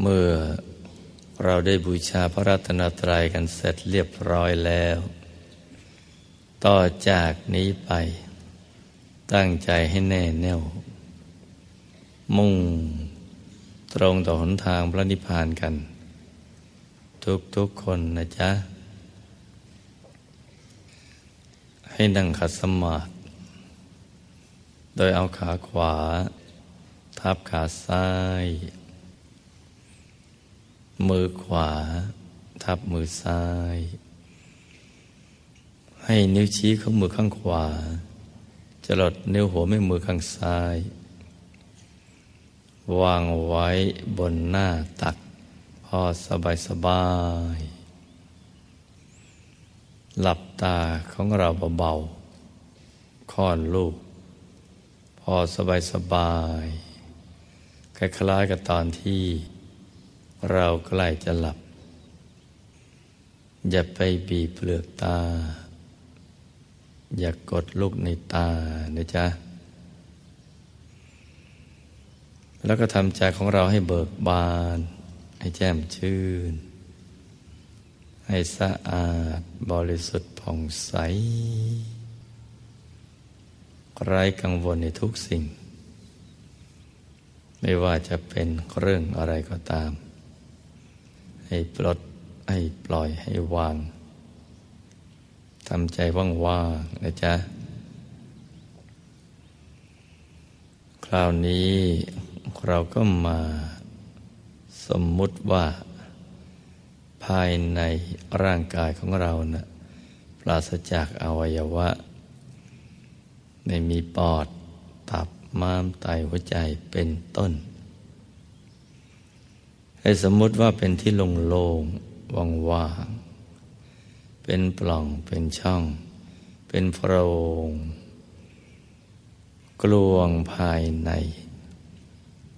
เมื่อเราได้บูชาพระรัตนตรัยกันเสร็จเรียบร้อยแล้ว ต่อจากนี้ไป ตั้งใจให้แน่แน่ว มุ่งตรงต่อหนทางพระนิพพานกัน ทุกทุกคนนะจ๊ะ ให้นั่งขัดสมาธิโดยเอาขาขวา ทับขาซ้าย มือขวา ทับมือซ้าย ให้นิ้วชี้ของมือข้างขวาจะลดนิ้วหัวแม่มือข้างซ้าย วางไว้บนหน้าตัก พอสบายสบาย หลับตาของเราเบาๆค่อนลูก พอสบายสบายคล้ายๆกับตอนที่ เราใกล้จะหลับ อย่าไปบีบเปลือกตา อย่ากกดลูกในตานะจ๊ะ แล้วก็ทำใจของเราให้เบิกบาน ให้แจ่มชื่น ให้สะอาดบริสุทธิ์ผ่องใส ไร้กังวลในทุกสิ่ง ไม่ว่าจะเป็นเรื่องอะไรก็ตาม ให้ปลด ให้ปล่อยให้วางทำใจว่างๆนะจ๊ะ คราวนี้เราก็มาสมมุติว่า ภายในร่างกายของเรานะ่ะปราศจากอวัยวะ ไม่มีปอด ตับม้ามไตหัวใจเป็นต้น ให้สมมุติว่าเป็นที่โล่งๆว่างๆเป็นปล่องเป็นช่อง เป็นโพรงกลวงภายใน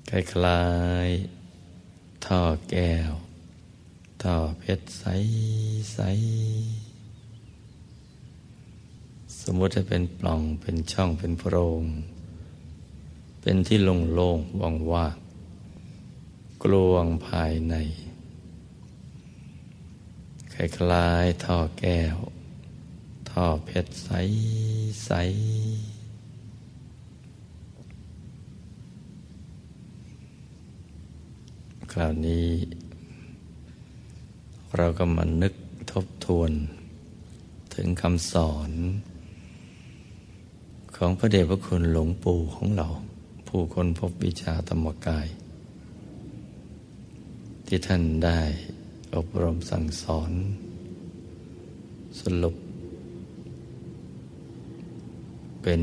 คล้ายๆท่อแก้ว ท่อเพชรใสใสสมมติจะเป็นปล่องเป็นช่องเป็นโพรง เป็นที่โล่งๆว่างก ลวงภายใน คล้ายๆท่อแก้ว ท่อเพชรใสใสคราวนี้ เราก็มานึกทบทวน ถึงคำสอน ของพระเดชพระคุณหลวงปู่ของเรา ผู้คนพบวิชาธรรมกาย ที่ท่านได้อบรมสั่งสอน สรุป เป็น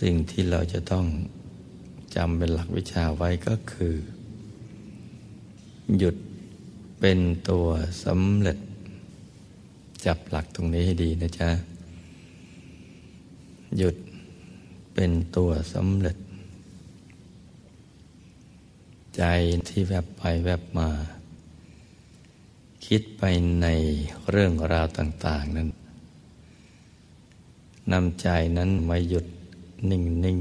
สิ่งที่เราจะต้องจำเป็นหลักวิชาไว้ก็คือ หยุดเป็นตัวสำเร็จ จับหลักตรงนี้ให้ดีนะจ๊ะ หยุดเป็นตัวสำเร็จ ใจที่แวบไปแวบมา คิดไปในเรื่องราวต่าง ๆ นั้นนำใจนั้นมาหยุดนิ่ง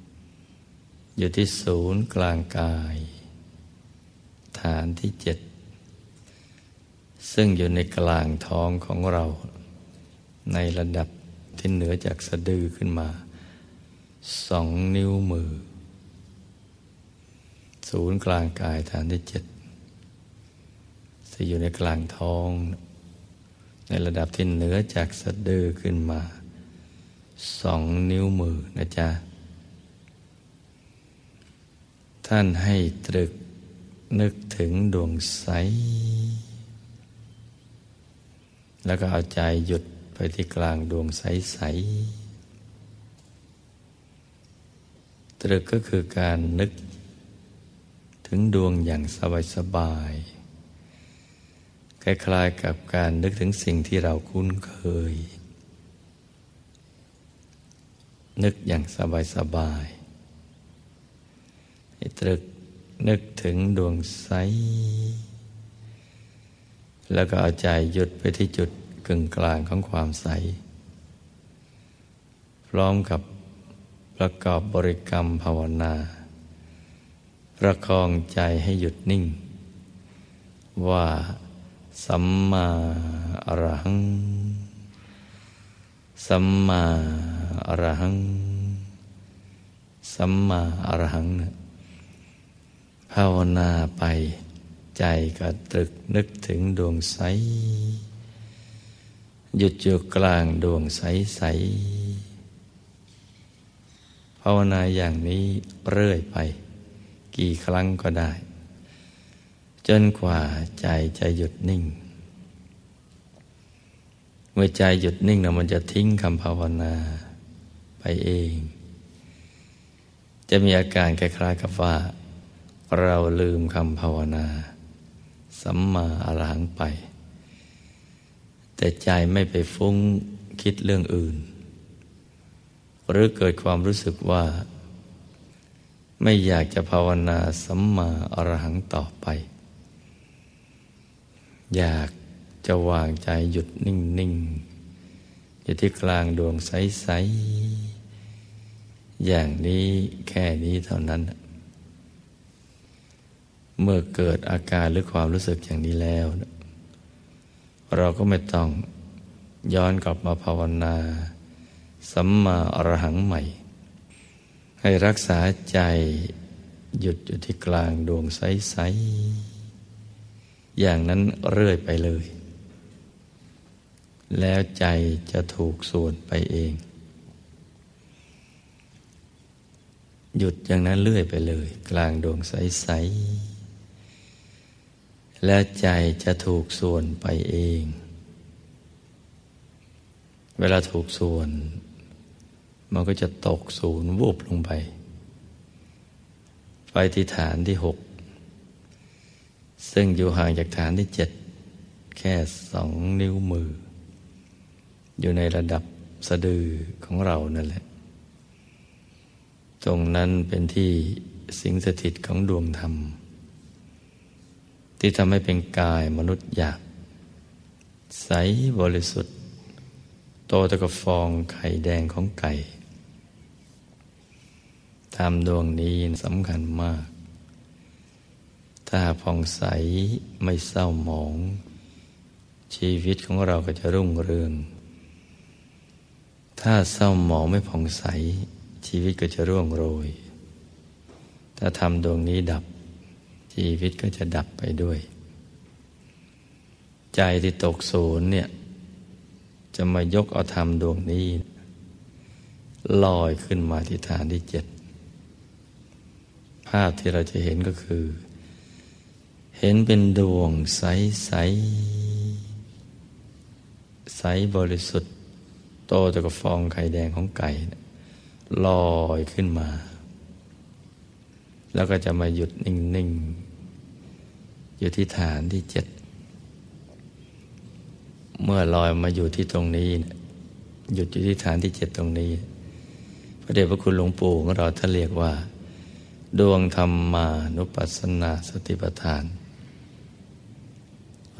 ๆอยู่ที่ศูนย์กลางกาย ฐานที่เจ็ด ซึ่งอยู่ในกลางท้องของเรา ในระดับที่เหนือจากสะดือขึ้นมาสองนิ้วมือ ศูนย์กลางกายฐานที่เจ็ดจะอยู่ในกลางท้อง ในระดับที่เหนือจากสะดือขึ้นมาสองนิ้วมือนะจ๊ะ ท่านให้ตรึกนึกถึงดวงใส แล้วก็เอาใจหยุดไปที่กลางดวงใสใสตรึกก็คือการนึก ถึงดวงอย่างสบายๆคล้ายๆกับการนึกถึงสิ่งที่เราคุ้นเคย นึกอย่างสบายๆให้ตรึกนึกถึงดวงใส แล้วก็เอาใจหยุดไปที่จุดกึ่งกลางของความใส พร้อมกับประกอบบริกรรมภาวนา ประคองใจให้หยุดนิ่ง ว่าสัมมาอรหัง สัมมาอรหัง สัมมาอรหังนะภาวนาไปใจก็ตรึกนึกถึงดวงใส หยุดอยู่กลางดวงใสใสภาวนาอย่างนี้เรื่อยไป กี่ครั้งก็ได้ จนกว่าใจจะหยุดนิ่ง เมื่อใจหยุดนิ่งนะมันจะทิ้งคำภาวนาไปเอง จะมีอาการคล้ายๆกับว่า เราลืมคำภาวนา สัมมาอรหังไป แต่ใจไม่ไปฟุ้งคิดเรื่องอื่น หรือเกิดความรู้สึกว่า ไม่อยากจะภาวนาสัมมาอรหังต่อไป อยากจะวางใจหยุดนิ่ง ๆ อยู่ที่กลางดวงใส ๆ อย่างนี้แค่นี้เท่านั้น เมื่อเกิดอาการหรือความรู้สึกอย่างนี้แล้ว เราก็ไม่ต้องย้อนกลับมาภาวนา สัมมาอรหังใหม่ ให้รักษาใจหยุดอยู่ที่กลางดวงใส ๆ อย่างนั้นเรื่อยไปเลย แล้วใจจะถูกส่วนไปเอง หยุดอย่างนั้นเรื่อยไปเลย กลางดวงใส ๆ และใจจะถูกส่วนไปเอง เวลาถูกส่วน มันก็จะตกศูนย์วูบลงไป ไปที่ฐานที่หกซึ่งอยู่ห่างจากฐานที่เจ็ดแค่สองนิ้วมือ อยู่ในระดับสะดือของเรานั่นแหละ ตรงนั้นเป็นที่สิงสถิตของดวงธรรม ที่ทำให้เป็นกายมนุษย์หยาบใสบริสุทธิ์ โตตะกฟองไข่แดงของไก่ ทำดวงนี้สำคัญมาก ถ้าผ่องใสไม่เศร้าหมอง ชีวิตของเราก็จะรุ่งเรือง ถ้าเศร้าหมองไม่ผ่องใส ชีวิตก็จะร่วงโรย ถ้าทำดวงนี้ดับ ชีวิตก็จะดับไปด้วย ใจที่ตกศูนย์เนี่ย จะมายกเอาธรรมดวงนี้ลอยขึ้นมาที่ฐานที่เจ็ดาพที่เราจะเห็นก็คือ เห็นเป็นดวงใสใสใสบริสุทธิ์ โตจากกฟองไข่แดงของไก่ลอยขึ้นมา แล้วก็จะมาหยุดนิ่ง ๆ อยู่ที่ฐานที่เจ็ด เมื่อลอยมาอยู่ที่ตรงนี้ หยุดอยู่ที่ฐานที่เจ็ดตรงนี้ พระเดชพระคุณหลวงปู่ของเราท่านเรียกว่า ดวงธรรมานุปัสสนาสติปัฏฐาน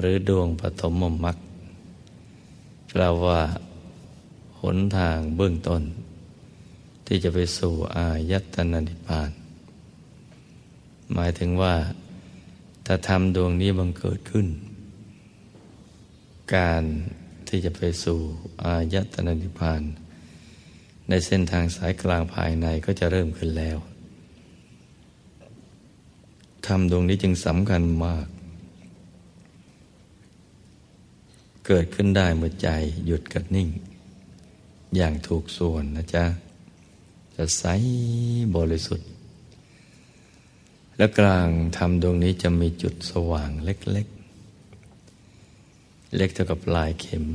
หรือดวงปฐมมมรรคแปลว่าหนทางเบื้องต้น ที่จะไปสู่อายตนะนิพพาน หมายถึงว่า ถ้าทำดวงนี้บังเกิดขึ้น การที่จะไปสู่อายตนะนิพพาน ในเส้นทางสายกลางภายในก็จะเริ่มขึ้นแล้ว ทำดวงนี้จึงสำคัญมาก เกิดขึ้นได้เมื่อใจหยุดกับนิ่ง อย่างถูกส่วนนะจ๊ะ จะใสบริสุทธิ์ และกลางทำดวงนี้จะมีจุดสว่างเล็ก ๆ เล็กเท่ากับลายเข็ม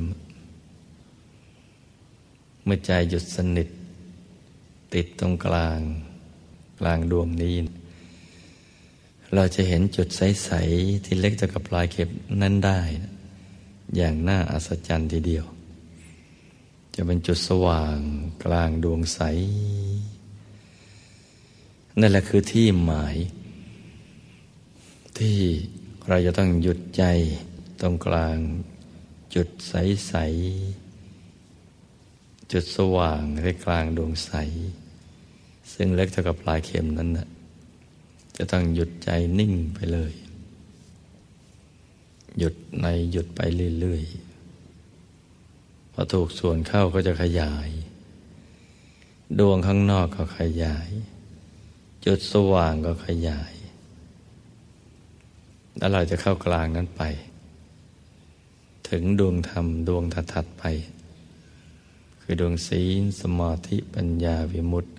เมื่อใจหยุดสนิท ติดตรงกลาง กลางดวงนี้ เราจะเห็นจุดใส ๆ ที่เล็กเท่ากับปลายเข็มนั้นได้ อย่างน่าอัศจรรย์ทีเดียว จะเป็นจุดสว่างกลางดวงใส นั่นแหละคือที่หมาย ที่เราจะต้องหยุดใจตรงกลางจุดใส ๆ จุดสว่างในกลางดวงใส ซึ่งเล็กเท่ากับปลายเข็มนั้นนะ จะต้องหยุดใจนิ่งไปเลย หยุดในหยุดไปเรื่อยๆพอถูกส่วนเข้าก็จะขยาย ดวงข้างนอกก็ขยาย จุดสว่างก็ขยาย แล้วเราจะเข้ากลางนั้นไป ถึงดวงธรรมดวงถัดๆไป คือดวงศีลสมาธิปัญญาวิมุตติ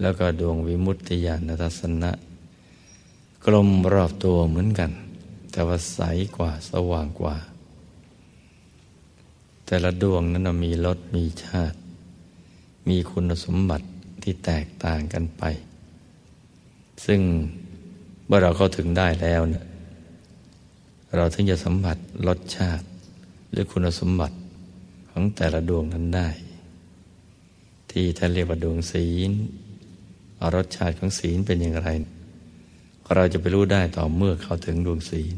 แล้วก็ดวงวิมุตติญาณทัศนะ กลมรอบตัวเหมือนกัน แต่ว่าใสกว่าสว่างกว่า แต่ละดวงนั้นมีรสมีชาติ มีคุณสมบัติที่แตกต่างกันไป ซึ่งเมื่อเราเข้าถึงได้แล้วเนี่ยเราถึงจะสัมผัสรสชาติ หรือคุณสมบัติของแต่ละดวงนั้นได้ ที่ท่านเรียกว่าดวงศีลรสชาติของศีลเป็นอย่างไร เราจะไปรู้ได้ต่อเมื่อเข้าถึงดวงศีล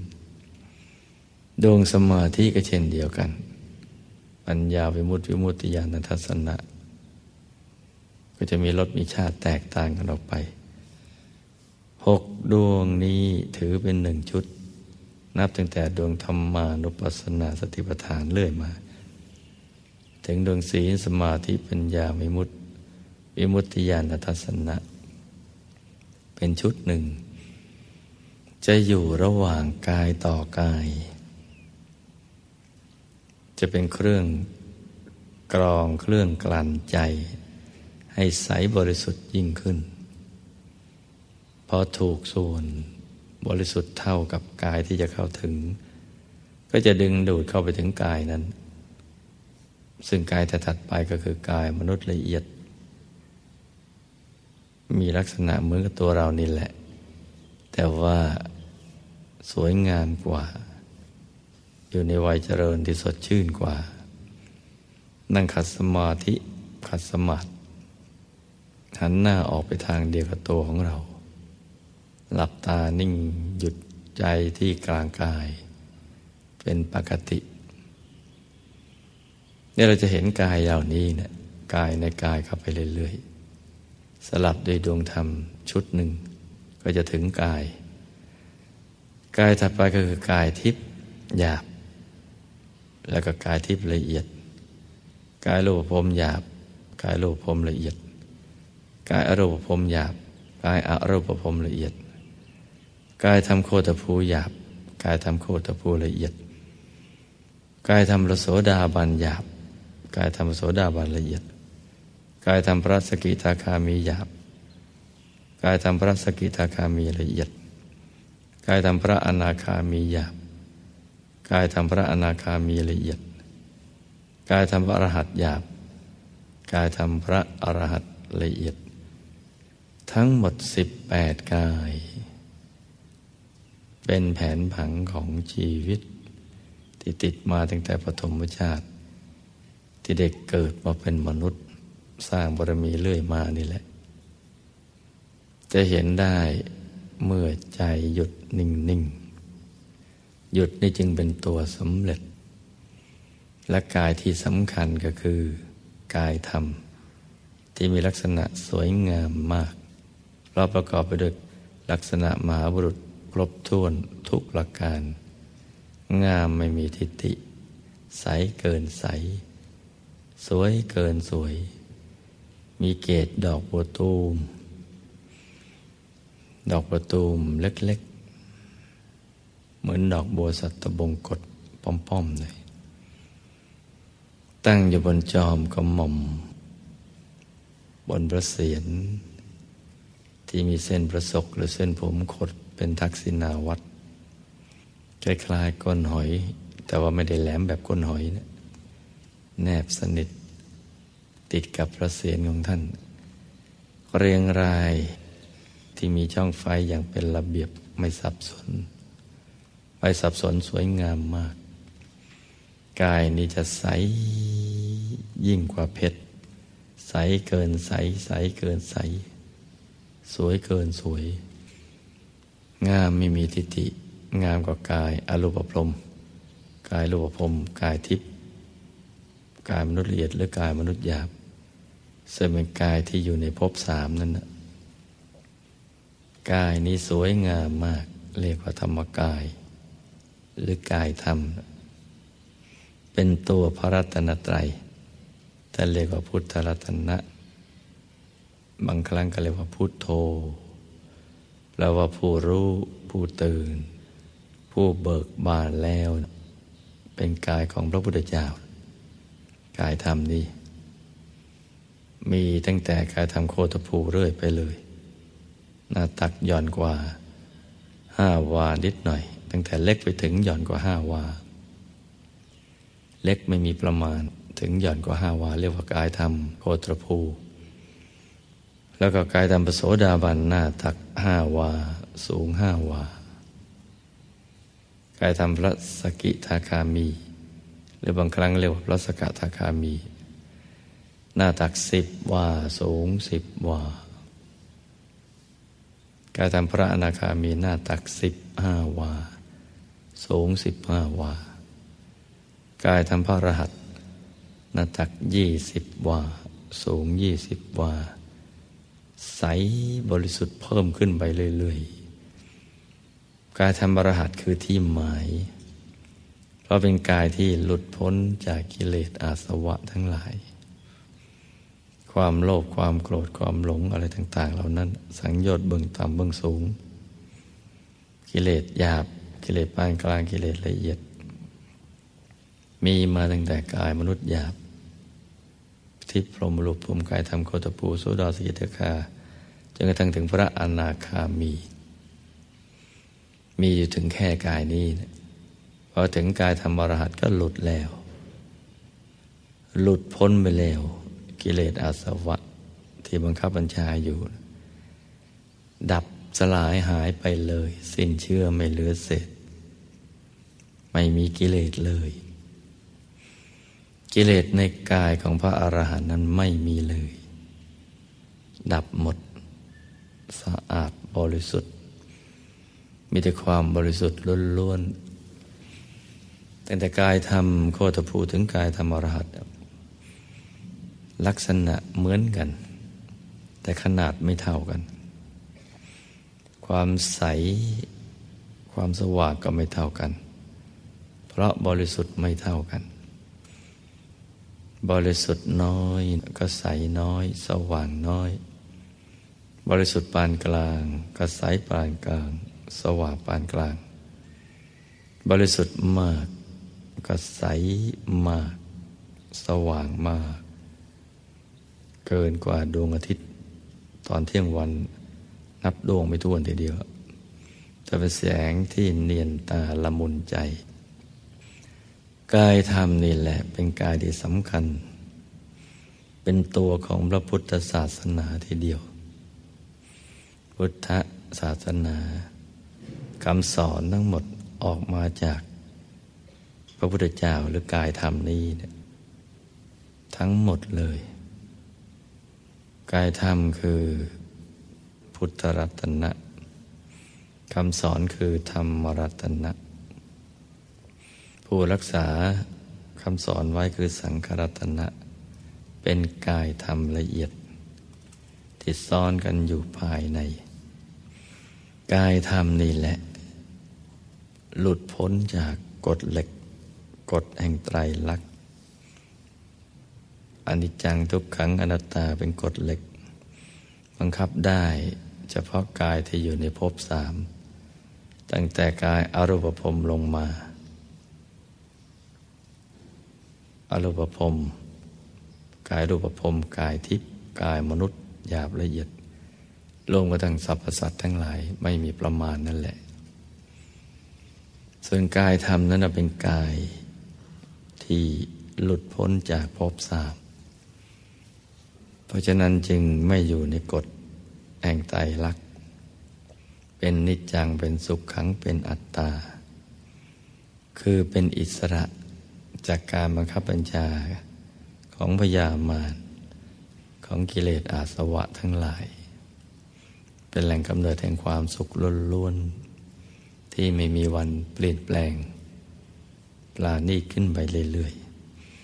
ดวงสมาธิก็เช่นเดียวกัน ปัญญาวิมุตติวิมุตติญาณทัศนะ ก็จะมีรสมีชาติแตกต่างกันออกไปหกดวงนี้ถือเป็นหนึ่งชุด นับตั้งแต่ดวงธรรมานุปัสสนาสติปัฏฐานเรื่อยมา ถึงดวงศีลสมาธิปัญญาวิมุตติวิมุตติญาณทัศนะ เป็นชุดหนึ่ง จะอยู่ระหว่างกายต่อกาย จะเป็นเครื่องกรองเครื่องกลั่นใจ ให้ใสบริสุทธิ์ยิ่งขึ้น พอถูกส่วนบริสุทธิ์เท่ากับกายที่จะเข้าถึง ก็จะดึงดูดเข้าไปถึงกายนั้น ซึ่งกายถัดไปก็คือกายมนุษย์ละเอียด มีลักษณะเหมือนกับตัวเรานี่แหละ แต่ว่า สวยงามกว่า อยู่ในวัยเจริญที่สดชื่นกว่า นั่งขัดสมาธิขัดสมาธิหันหน้าออกไปทางเดียวกับตัวของเรา หลับตานิ่งหยุดใจที่กลางกาย เป็นปกติเนี่ยเราจะเห็นกายเหล่านี้เนะี่ยกายในกายเข้าไปเรื่อยๆ สลับด้วยดวงธรรมชุดหนึ่ง ก็จะถึงกาย กายถัดไปก็คือกายทิพย์หยาบ แล้วก็กายทิพย์ละเอียด กายโลภพรมหยาบ กายโลภพรมละเอียด กายอรูปพรมหยาบ กายอรูปพรมละเอียด กายทำโคตภูหยาบ กายทำโคตภูละเอียด กายทำระโสดาบันหยาบ กายทำระโสดาบันละเอียด กายทำพระสกิทาคามีหยาบ กายทำพระสกิทาคามีละเอียด กายทำพระอนาคามีหยาบกายทำพระอนาคามีละเอียด กายทำพระอรหัตหยาบ กายทำพระอรหัตละเอียด ทั้งหมดสิบแปดกาย เป็นแผนผังของชีวิต ที่ติดมาตั้งแต่ปฐมชาติ ที่เด็กเกิดมาเป็นมนุษย์สร้างบารมีเรื่อยมานี่แหละ จะเห็นได้เมื่อใจหยุด นิ่งนิ่งหยุดนี่จึงเป็นตัวสำเร็จ และกายที่สำคัญก็คือ กายธรรม ที่มีลักษณะสวยงามมากเพราะประกอบไปด้วยลักษณะมหาบุรุษครบถ้วนทุกประการ งามไม่มีทิฏฐิ ใสเกินใส สวยเกินสวย มีเกตดอกบัวตูม ดอกบัวตูมเล็ก เหมือนดอกบัวสัตบงกฎป้อมๆเลย ตั้งอยู่บนจอมกระหม่อม บนพระเศียรที่มีเส้นประศกหรือเส้นผมขดเป็นทักษิณาวัดคล้ายๆก้นหอย แต่ว่าไม่ได้แหลมแบบก้นหอยนะแนบสนิท ติดกับพระเศียรของท่าน เรียงรายที่มีช่องไฟอย่างเป็นระเบียบไม่สับสน ไม่สับสนสวยงามมาก กายนี้จะใสยิ่งกว่าเพชร ใสเกินใส ใสเกินใส สวยเกินสวย งามไม่มีทิฏฐิ งามกว่ากายอรูปพรม กายรูปพรม กายทิพย์กายมนุษย์ละเอียดหรือกายมนุษย์หยาบซึ่งเป็นกายที่อยู่ในภพสามนั่นนะกายนี้สวยงามมาก เรียกว่าธรรมกาย หรือกายธรรม เป็นตัวพระรัตนตรัยแต่เรียกว่าพุทธรัตนะ บางครั้งก็เรียกว่าพุทโธแปลว่าผู้รู้ผู้ตื่น ผู้เบิกบานแล้ว เป็นกายของพระพุทธเจ้า กายธรรมนี้มีตั้งแต่กายธรรมโคตภูเรื่อยไปเลย หน้าตักหย่อนกว่าห้าวานิดหน่อย ตั้งแต่เล็กไปถึงหย่อนกว่าห้าวา เล็กไม่มีประมาณถึงหย่อนกว่าห้าวา เรียกว่ากายธรรมโคตรภู แล้วก็กายธรรมปโสดาบันหน้าตักห้าวา สูงห้าวา กายธรรมพระสกิทาคามี หรือบางครั้งเรียกว่าพระสกทาคามี หน้าตักสิบวา สูงสิบวากายธรรมพระอนาคามีหน้าตักสิบห้าวา สูงสิบห้าวา กายธรรมพระรหัสหน้าตักยี่สิบวา สูงยี่สิบวา ใสบริสุทธิ์เพิ่มขึ้นไปเรื่อยๆ กายธรรมรหัสคือที่หมาย เพราะเป็นกายที่หลุดพ้นจากกิเลสอาสวะทั้งหลาย ความโลภความโกรธความหลงอะไรต่าง ๆ เหล่านั้น สังโยชน์เบื้องต่ำเบื้องสูง กิเลสหยาบ กิเลสปานกลางกิเลสละเอียด มีมาตั้งแต่กายมนุษย์หยาบทิพพรหมรูปภูมิกายธรรมโคตปูสุดาสกิตคาจนกระทั่งถึงพระอนาคามี มีอยู่ถึงแค่กายนี้นะพอถึงกายธรรมรหัสก็หลุดแล้ว หลุดพ้นไปแล้ว กิเลสอาสวะ ที่บังคับบัญชาอยู่ ดับสลายหายไปเลย สิ้นเชื่อไม่เหลือเศษ ไม่มีกิเลสเลย กิเลสในกายของพระอรหันต์นั้นไม่มีเลย ดับหมด สะอาดบริสุทธิ์ มีแต่ความบริสุทธิ์ล้วนๆตั้งแต่กายธรรมโคตภูถึงกายธรรมอรหัตลักษณะเหมือนกัน แต่ขนาดไม่เท่ากัน ความใสความสว่างก็ไม่เท่ากัน เพราะบริสุทธิ์ไม่เท่ากัน บริสุทธิ์น้อยก็ใสน้อย สว่างน้อย บริสุทธิ์ปานกลางก็ใสปานกลาง สว่างปานกลาง บริสุทธิ์มากก็ใสมาก สว่างมาก เกินกว่าดวงอาทิตย์ ตอนเที่ยงวันนับดวงไม่ท้วนทีเดียวจะเป็นแสงที่เนียนตาละมุนใจ กายธรรมนี่แหละ เป็นกายที่สำคัญ เป็นตัวของพระพุทธศาสนาทีเดียว พุทธศาสนาคำสอนทั้งหมดออกมาจาก พระพุทธเจ้าหรือกายธรรมนี้ทั้งหมดเลย กายธรรมคือพุทธรัตนะคำสอนคือธรรมรัตนะ ผู้รักษาคำสอนไว้คือสังขรัตนะ เป็นกายธรรมละเอียด ที่ซ่อนกันอยู่ภายใน กายธรรมนี่แหละ หลุดพ้นจากกฎเหล็กกฎแห่งไตรลักษณ์อนิจจังทุกขังอนัตตาเป็นกฎเหล็ก บังคับได้เฉพาะกายที่อยู่ในภพสาม ตั้งแต่กายอารูปภพลงมา อารูปภพกายรูปภพกายทิพย์กายมนุษย์หยาบละเอียดลงมาทั้งสรรพสัตว์ทั้งหลายไม่มีประมาณนั่นแหละ ส่วนกายธรรมนั้นเป็นกายที่หลุดพ้นจากภพสามเพราะฉะนั้นจึงไม่อยู่ในกฎแห่งไตรลักษณ์เป็นนิจจังเป็นสุขขังเป็นอัตตา คือเป็นอิสระ จากการบังคับบัญชาของพยามารของกิเลสอาสวะทั้งหลาย เป็นแหล่งกำเนิดแห่งความสุขล้วนๆที่ไม่มีวันเปลี่ยนแปลง ปลานี่ขึ้นไปเรื่อย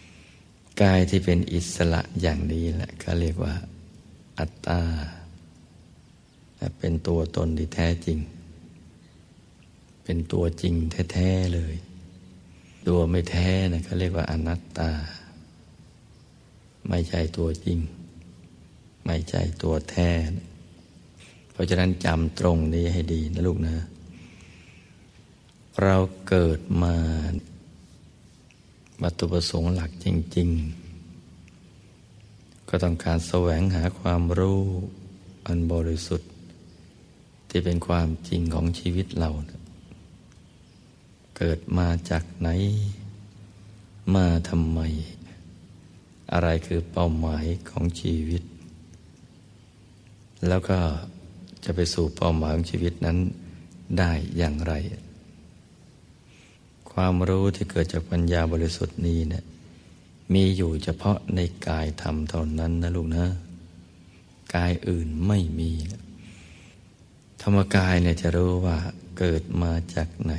ๆกายที่เป็นอิสระอย่างนี้แหละก็เรียกว่า อัตตา เป็นตัวตนที่แท้จริง เป็นตัวจริงแท้ ๆ เลย ตัวไม่แท้นะเขาเรียกว่าอนัตตา ไม่ใช่ตัวจริง ไม่ใช่ตัวแท้ เพราะฉะนั้นจำตรงนี้ให้ดีนะลูกนะ เราเกิดมาวัตถุประสงค์หลักจริง ๆ ก็ต้องการแสวงหาความรู้อันบริสุทธิ์ ที่เป็นความจริงของชีวิตเรา เกิดมาจากไหน มาทำไม อะไรคือเป้าหมายของชีวิต แล้วก็จะไปสู่เป้าหมายของชีวิตนั้นได้อย่างไร ความรู้ที่เกิดจากปัญญาบริสุทธิ์นี้เนะี่ยมีอยู่เฉพาะในกายธรรมเท่านั้นนะลูกนะกายอื่นไม่มี ธรรมกายเนี่ยจะรู้ว่าเกิดมาจากไหน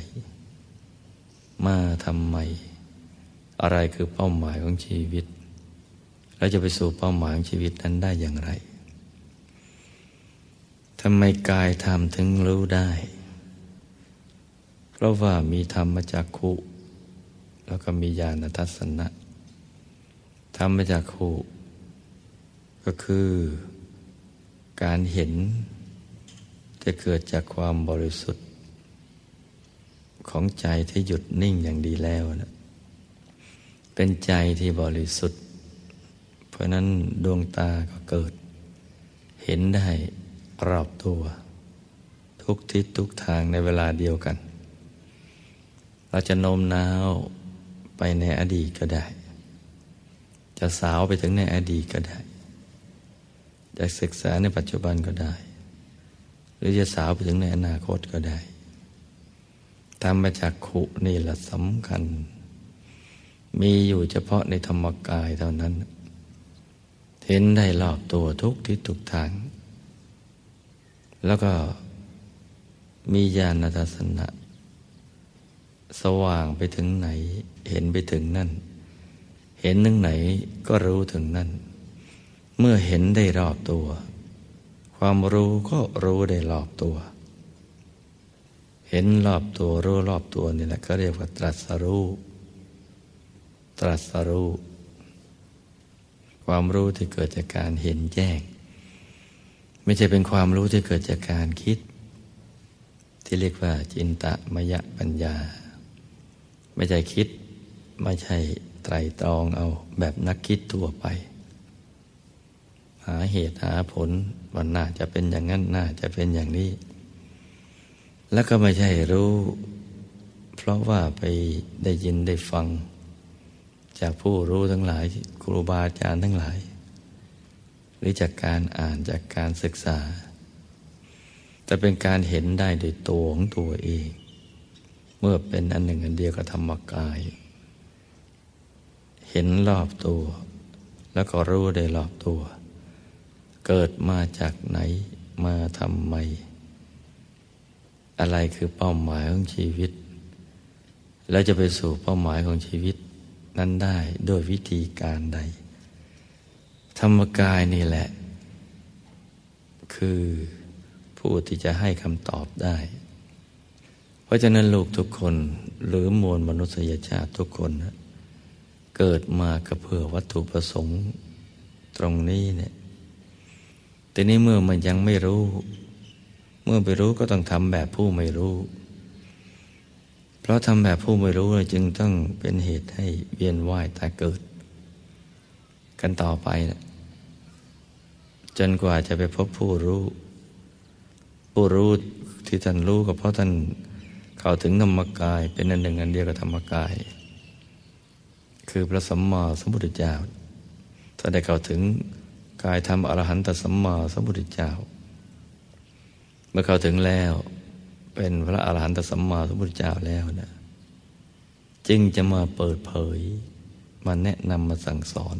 มาทำไม อะไรคือเป้าหมายของชีวิตเราจะไปสู่เป้าหมายของชีวิตนั้นได้อย่างไรทำไมกายทำถึงรู้ได้ เพราะว่ามีธรรมจักขุ แล้วก็มีญาณทัศนะธรรมจักขุ ก็คือการเห็นจะเกิดจากความบริสุทธิ์ ของใจที่หยุดนิ่งอย่างดีแล้วนะเป็นใจที่บริสุทธิ์ เพราะนั้นดวงตาก็เกิด เห็นได้รอบตัว ทุกทิศทุกทางในเวลาเดียวกัน เราจะโน้มน้าวไปในอดีตก็ได้ จะสาวไปถึงในอดีตก็ได้ จะศึกษาในปัจจุบันก็ได้ หรือจะสาวไปถึงในอนาคตก็ได้ ตามมาจากขุนี่แหละสำคัญ มีอยู่เฉพาะในธรรมกายเท่านั้น เห็นได้รอบตัวทุกทิศทุกทาง แล้วก็มีญาณทัศนะ สว่างไปถึงไหน เห็นไปถึงนั่น เห็นนึงไหนก็รู้ถึงนั่น เมื่อเห็นได้รอบตัว ความรู้ก็รู้ได้รอบตัว เห็นรอบตัวรู้รอบตัวนี่แหละก็เรียกว่าตรัสรู้ ตรัสรู้ ความรู้ที่เกิดจากการเห็นแจ้ง ไม่ใช่เป็นความรู้ที่เกิดจากการคิด ที่เรียกว่าจินตมยปัญญา ไม่ใช่คิด ไม่ใช่ไตรตรองเอาแบบนักคิดทั่วไป หาเหตุหาผลวันน่าจะเป็นอย่างนั้นน่าจะเป็นอย่างนี้ แล้วก็ไม่ใช่รู้ เพราะว่าไปได้ยินได้ฟัง จากผู้รู้ทั้งหลาย ครูบาอาจารย์ทั้งหลาย หรือจากการอ่านจากการศึกษา แต่เป็นการเห็นได้โดยตัวของตัวเอง เมื่อเป็นอันหนึ่งอันเดียวกับธรรมกาย เห็นรอบตัว แล้วก็รู้ได้รอบตัว เกิดมาจากไหนมาทำไม อะไรคือเป้าหมายของชีวิต แล้วจะไปสู่เป้าหมายของชีวิตนั้นได้โดยวิธีการใด ธรรมกายนี่แหละ คือผู้ที่จะให้คำตอบได้ เพราะฉะนั้นลูกทุกคนหรือมวลมนุษยชาติทุกคนเกิดมากับเพื่อวัตถุประสงค์ตรงนี้เนี่ย แต่นี้เมื่อมันยังไม่รู้ เมื่อไปรู้ก็ต้องทำแบบผู้ไม่รู้ เพราะทำแบบผู้ไม่รู้จึงต้องเป็นเหตุให้เวียนว่ายตายเกิด กันต่อไปนะจนกว่าจะไปพบผู้รู้ ผู้รู้ที่ท่านรู้ก็เพราะท่านเข้าถึงธรรมกาย เป็นอันหนึ่งอันเดียวกับธรรมกาย คือพระสัมมาสัมพุทธเจ้าถ้าได้เข้าถึงกายธรรมอรหันตสัมมาสัมพุทธเจ้า เมื่อเขาถึงแล้ว เป็นพระอรหันตสัมมาสัมพุทธเจ้าแล้วนะจึงจะมาเปิดเผย มาแนะนำมาสั่งสอน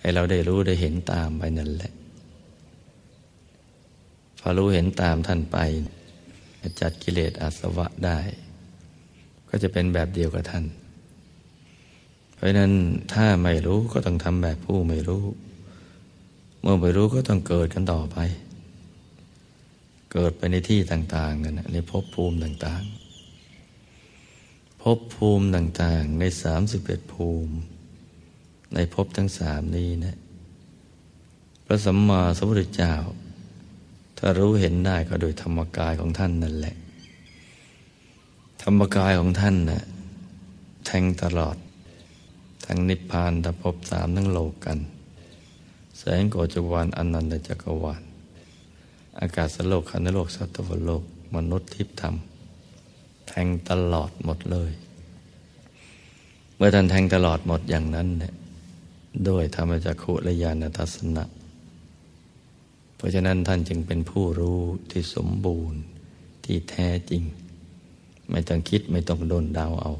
ให้เราได้รู้ได้เห็นตามไปนั่นแหละพอรู้เห็นตามท่านไปจัดกิเลสอาสวะได้ ก็จะเป็นแบบเดียวกับท่าน เพราะนั้นถ้าไม่รู้ก็ต้องทำแบบผู้ไม่รู้ เมื่อไม่รู้ก็ต้องเกิดกันต่อไป เกิดไปในที่ต่างๆนั่นในภพภูมิต่างๆภพภูมิต่างๆ ในสามสิบเอ็ดภูมิ ในภพทั้งสามนี้นะพระสัมมาสัมพุทธเจ้า ถ้ารู้เห็นได้ก็โดยธรรมกายของท่านนั่นแหละ ธรรมกายของท่านนะ่ะแทงตลอด ทั้งนิพพานตภพสามทั้งโลกกัน แสงโกจวานอนันตจักรวาล อากาศสโลกคันโลกสัตวโลก มนุษย์ทิพธรรม แทงตลอดหมดเลย เมื่อท่านแทงตลอดหมดอย่างนั้นเนี่ยด้วยธรรมจักขุและญาณทัศนะ เพราะฉะนั้นท่านจึงเป็นผู้รู้ที่สมบูรณ์ที่แท้จริง ไม่ต้องคิดไม่ต้องโดนดาวเอา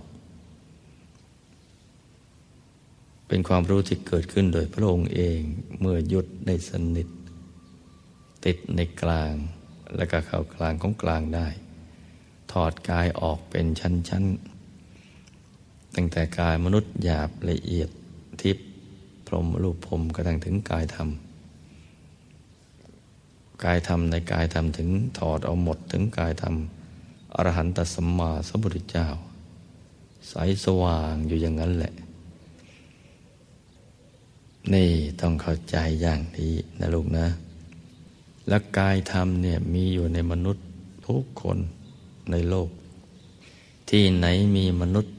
เป็นความรู้ที่เกิดขึ้นโดยพระองค์เองเมื่อหยุดในสนิท ติดในกลางแล้วก็เข้ากลางของกลางได้ ถอดกายออกเป็นชั้นๆ ตั้งแต่กายมนุษย์หยาบละเอียดทิพย์พรมรูปพรมกระทั่งถึงกายธรรม กายธรรมในกายธรรมถึงถอดเอาหมดถึงกายธรรมอรหันตสัมมาสัมพุทธเจ้า ใสสว่างอยู่อย่างนั้นแหละ นี่ต้องเข้าใจอย่างนี้นะลูกนะ และกายธรรมเนี่ยมีอยู่ในมนุษย์ทุกคนในโลก ที่ไหนมีมนุษย์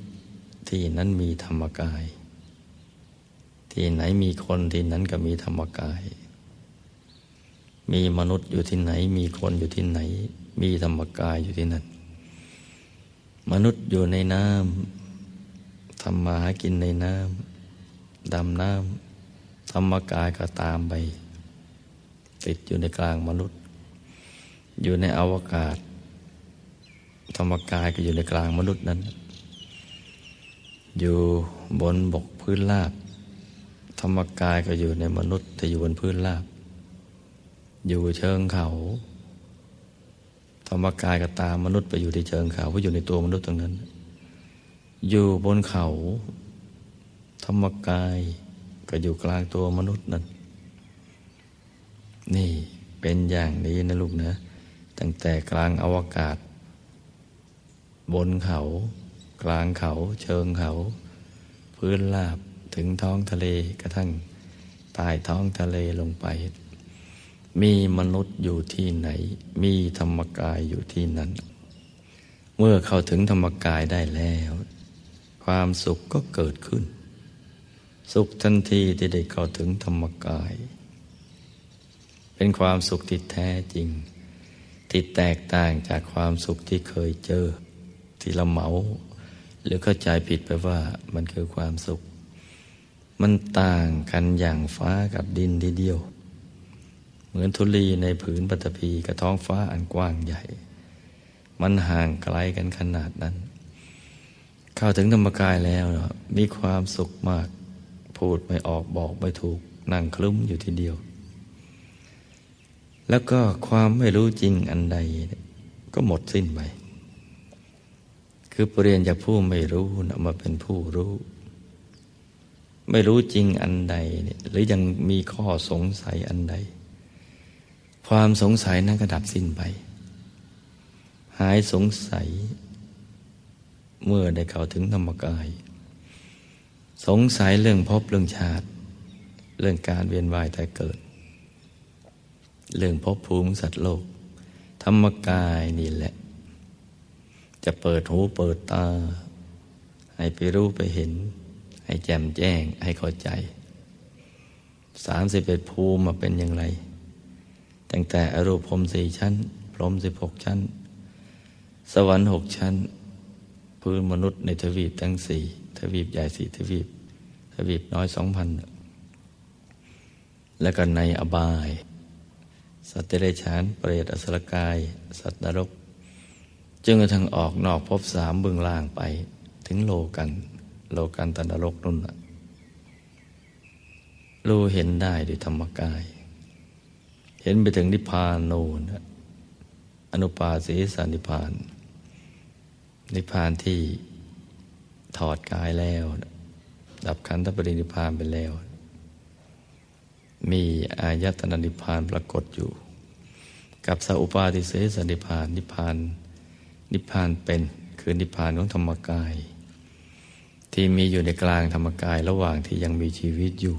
ที่นั้นมีธรรมกาย ที่ไหนมีคนที่นั้นก็มีธรรมกาย มีมนุษย์อยู่ที่ไหน มีคนอยู่ที่ไหน มีธรรมกายอยู่ที่นั่น มนุษย์อยู่ในน้ำทำมาหากินในน้ำดำน้ำธรรมกายก็ตามไป ติดอยู่ในกลางมนุษย์ อยู่ในอวกาศ ธรรมกายก็อยู่ในกลางมนุษย์นั้น อยู่บนบกพื้นราบ ธรรมกายก็อยู่ในมนุษย์แต่อยู่บนพื้นราบ อยู่เชิงเขา ธรรมกายก็ตามมนุษย์ไปอยู่ที่เชิงเขาเพราะอยู่ในตัวมนุษย์ตรงนั้น อยู่บนเขา ธรรมกายก็อยู่กลางตัวมนุษย์นั้น นี่เป็นอย่างนี้นะลูกนะ ตั้งแต่กลางอวกาศ บนเขา กลางเขาเชิงเขา พื้นราบถึงท้องทะเลกระทั่งใต้ท้องทะเลลงไป มีมนุษย์อยู่ที่ไหน มีธรรมกายอยู่ที่นั้น เมื่อเข้าถึงธรรมกายได้แล้ว ความสุขก็เกิดขึ้น สุขทันทีที่ได้เข้าถึงธรรมกาย เป็นความสุขที่แท้จริง ที่แตกต่างจากความสุขที่เคยเจอ ที่เราเหมา หรือเข้าใจผิดไปว่ามันคือความสุข มันต่างกันอย่างฟ้ากับดินทีเดียว เหมือนทุลีในผืนปฐพีกับท้องฟ้าอันกว้างใหญ่ มันห่างไกลกันขนาดนั้น เข้าถึงธรรมกายแล้วมีความสุขมากพูดไม่ออกบอกไม่ถูกนั่งคลุ้มอยู่ทีเดียว แล้วก็ความไม่รู้จริงอันใด ก็หมดสิ้นไป คือเปลี่ยนจากผู้ไม่รู้นะมาเป็นผู้รู้ ไม่รู้จริงอันใด หรือยังมีข้อสงสัยอันใด ความสงสัยนั้นก็ดับสิ้นไป หายสงสัย เมื่อได้เข้าถึงธรรมกาย สงสัยเรื่องพบเรื่องชาติ เรื่องการเวียนว่ายแต่เกิด เรื่องภพภูมิสัตว์โลก ธรรมกายนี่แหละ จะเปิดหูเปิดตา ให้ไปรู้ไปเห็น ให้แจ่มแจ้งให้เข้าใจสามสิบเอ็ดภูมิมาเป็นอย่างไร ตั้งแต่อรูปพรมสี่ชั้น พรมสิบหกชั้น สวรรค์หกชั้น พื้นมนุษย์ในทวีปทั้งสี่ทวีปใหญ่สี่ทวีป ทวีปน้อยสองพัน และก็ในอบาย สัตว์เดรัจฉานเปรตอสรกาย สัตว์นรกจึงกระทั่งออกนอกพบสามเบื้องล่างไป ถึงโลกัน โลกันตนรกนุ่นรู้เห็นได้ด้วยธรรมกาย เห็นไปถึงนิพพานโนนอนุปาสีสานิพาน นิพพานที่ถอดกายแล้ว ดับขันธปรินิพพานไปแล้ว มีอายตนะนิพพานปรากฏอยู่ กับสัพปาติเสสนิพานนิพาน นิพานเป็นคือนิพานของธรรมกาย ที่มีอยู่ในกลางธรรมกายระหว่างที่ยังมีชีวิตอยู่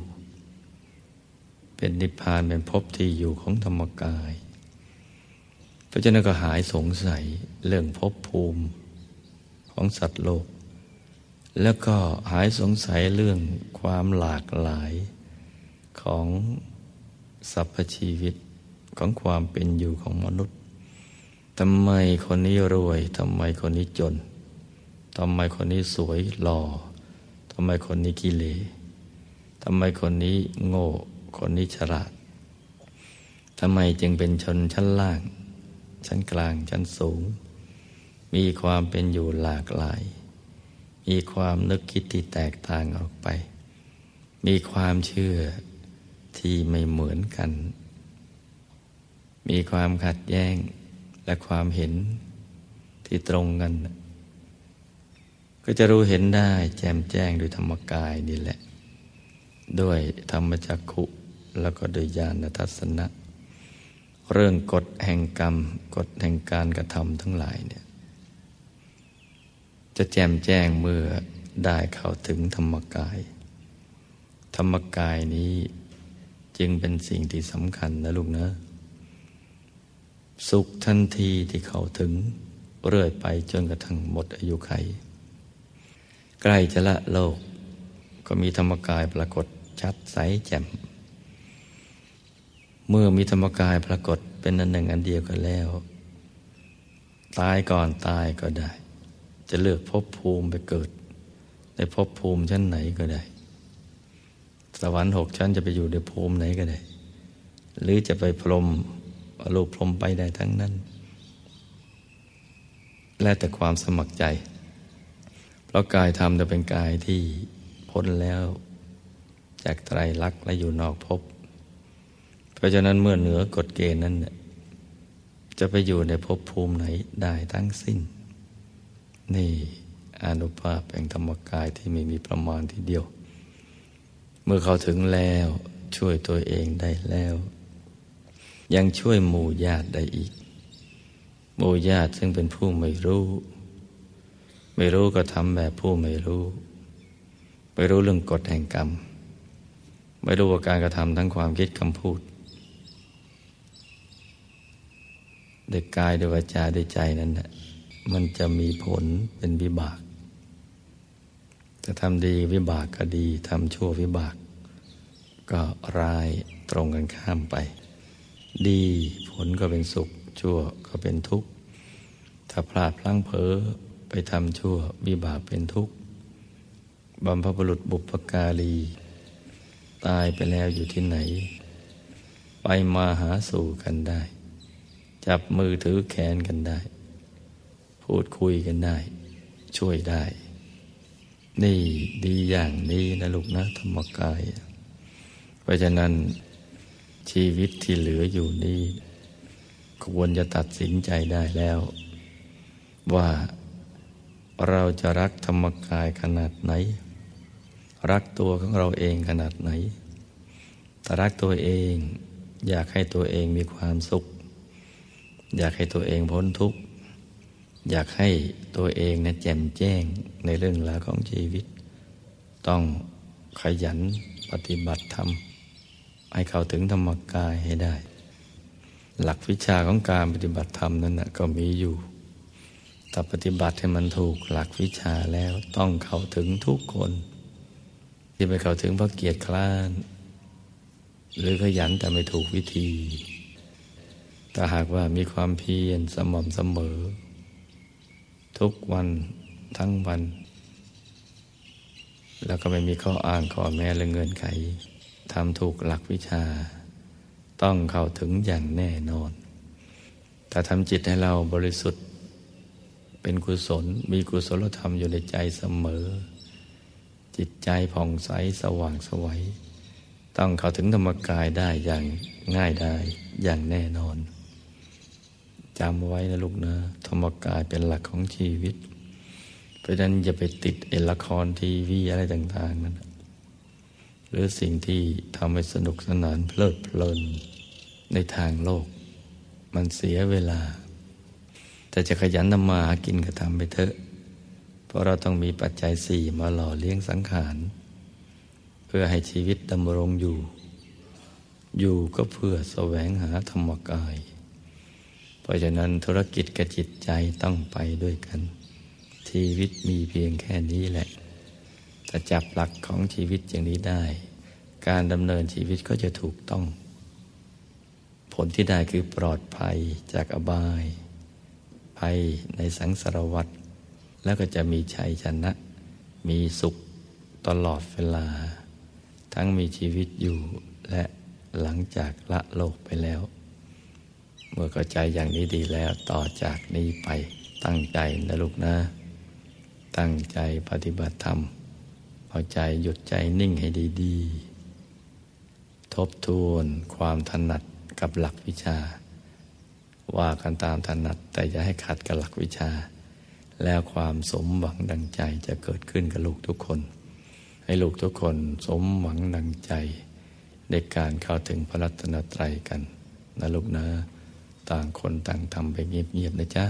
เป็นนิพพานเป็นภพที่อยู่ของธรรมกายพระฉะนั้นก็หายสงสัยเรื่องภพภูมิของสัตว์โลก แล้วก็หายสงสัยเรื่องความหลากหลาย ของสรรพชีวิตของความเป็นอยู่ของมนุษย์ทำไมคนนี้รวยทำไมคนนี้จนทำไมคนนี้สวยหล่อทำไมคนนี้กิเลสทำไมคนนี้โง่ คนนี้ฉลาดทำไมจึงเป็นชนชั้นล่าง ชั้นกลาง ชั้นสูง มีความเป็นอยู่หลากหลาย มีความนึกคิดที่แตกต่างออกไป มีความเชื่อ ที่ไม่เหมือนกัน มีความขัดแย้งและความเห็นที่ตรงกัน ก็จะรู้เห็นได้แจ่มแจ้งโดยธรรมกายนี่แหละ ด้วยธรรมจักขุแล้วก็โดยญาณทัศนะ เรื่องกฎแห่งกรรม กฎแห่งการกระทำทั้งหลายเนี่ย จะแจ่มแจ้งเมื่อได้เข้าถึงธรรมกาย ธรรมกายนี้ จึงเป็นสิ่งที่สำคัญนะลูกนะ สุขทันทีที่เขาถึง เรื่อยไปจนกระทั่งหมดอายุไข ใกล้จะละโลก ก็มีธรรมกายปรากฏชัดใสแจ่ม เมื่อมีธรรมกายปรากฏเป็นอันหนึ่งอันเดียวกันแล้ว ตายก่อนตายก็ได้ จะเลือกภพภูมิไปเกิด ในภพภูมิชั้นไหนก็ได้ สวรรค์หกชั้นจะไปอยู่ในภูมิไหนก็ได้ หรือจะไปพรมรูปพรมไปได้ทั้งนั้น และแต่ความสมัครใจ เพราะกายธรรมจะเป็นกายที่พ้นแล้ว จากไตรลักษณ์และอยู่นอกภพเพราะฉะนั้นเมื่อเหนือกฎเกณฑ์นั้นจะไปอยู่ในภพภูมิไหนได้ทั้งสิ้น นี่อนุภาพแห่งธรรมกายที่ไม่มีประมาณทีเดียว เมื่อเขาถึงแล้วช่วยตัวเองได้แล้ว ยังช่วยหมู่ญาติได้อีก หมู่ญาติซึ่งเป็นผู้ไม่รู้ ไม่รู้ก็ทำแบบผู้ไม่รู้ ไม่รู้เรื่องกฎแห่งกรรม ไม่รู้ว่าการกระทำทั้งความคิดคำพูดเด็กกายด้วยวาจาด้วยใจนั้นนะมันจะมีผลเป็นวิบาก จะทำดีวิบากก็ดีทำชั่ววิบาก ก็ร้ายตรงกันข้ามไป ดีผลก็เป็นสุข ชั่วก็เป็นทุกข์ ถ้าพลาดพลั้งเผลอไปทำชั่ววิบากเป็นทุกข์บำพบุรุษบุปการี ตายไปแล้วอยู่ที่ไหน ไปมาหาสู่กันได้ จับมือถือแขนกันได้ พูดคุยกันได้ ช่วยได้ นี่ดีอย่างนี้นะลูกนะธรรมกาย เพราะฉะนั้นชีวิตที่เหลืออยู่นี้ควรจะตัดสินใจได้แล้ว ว่าเราจะรักธรรมกายขนาดไหน รักตัวของเราเองขนาดไหนถ้ารักตัวเองอยากให้ตัวเองมีความสุข อยากให้ตัวเองพ้นทุกข์ อยากให้ตัวเองนะแจ่มแจ้งในเรื่องราวของชีวิต ต้องขยันปฏิบัติธรรม ให้เข้าถึงธรรมกายให้ได้ หลักวิชาของการปฏิบัติธรรมนั้นนะก็มีอยู่แต่ปฏิบัติให้มันถูกหลักวิชาแล้วต้องเข้าถึงทุกคน ที่ไปเข้าถึงเพราะเกียรติคลาน หรือขยันแต่ไม่ถูกวิธีแต่หากว่ามีความเพียรสม่ำเสมอ ทุกวันทั้งวัน แล้วก็ไม่มีข้ออ้างข้อแม้และเงินไขทำถูกหลักวิชา ต้องเข้าถึงอย่างแน่นอน ถ้าทำจิตให้เราบริสุทธิ์ เป็นกุศล มีกุศลธรรมอยู่ในใจเสมอ จิตใจผ่องใสสว่างสวัยต้องเข้าถึงธรรมกายได้อย่างง่ายได้อย่างแน่นอน จำไว้นะลูกนะธรรมกายเป็นหลักของชีวิต เพราะฉะนั้นอย่าไปติดเอละครทีวีอะไรต่างๆนั่นหรือสิ่งที่ทำให้สนุกสนานเพลิดเพลินในทางโลก มันเสียเวลา แต่จะขยันทำมาหากินก็ทำไปเถอะ เพราะเราต้องมีปัจจัยสี่มาหล่อเลี้ยงสังขาร เพื่อให้ชีวิตดำรงอยู่ อยู่ก็เพื่อแสวงหาธรรมกาย ราะฉะนั้นธุรกิจกับจิตใจต้องไปด้วยกัน ชีวิตมีเพียงแค่นี้แหละถ้าจับหลักของชีวิตอย่างนี้ได้ การดำเนินชีวิตก็จะถูกต้อง ผลที่ได้คือปลอดภัยจากอบาย ภัยในสังสารวัฏแล้วก็จะมีชัยชนะ มีสุขตลอดเวลา ทั้งมีชีวิตอยู่และหลังจากละโลกไปแล้ว เมื่อเข้าใจอย่างนี้ดีแล้วต่อจากนี้ไปตั้งใจนะลูกนะ ตั้งใจปฏิบัติธรรมเอาใจหยุดใจนิ่งให้ดีๆ ทบทวนความถนัดกับหลักวิชา ว่ากันตามถนัดแต่อย่าให้ขัดกับหลักวิชา แล้วความสมหวังดังใจจะเกิดขึ้นกับลูกทุกคน ให้ลูกทุกคนสมหวังดังใจ ในการเข้าถึงพระรัตนตรัยกันนะลูกนะ ต่างคนต่างทำไปเงียบๆนะจ๊ะ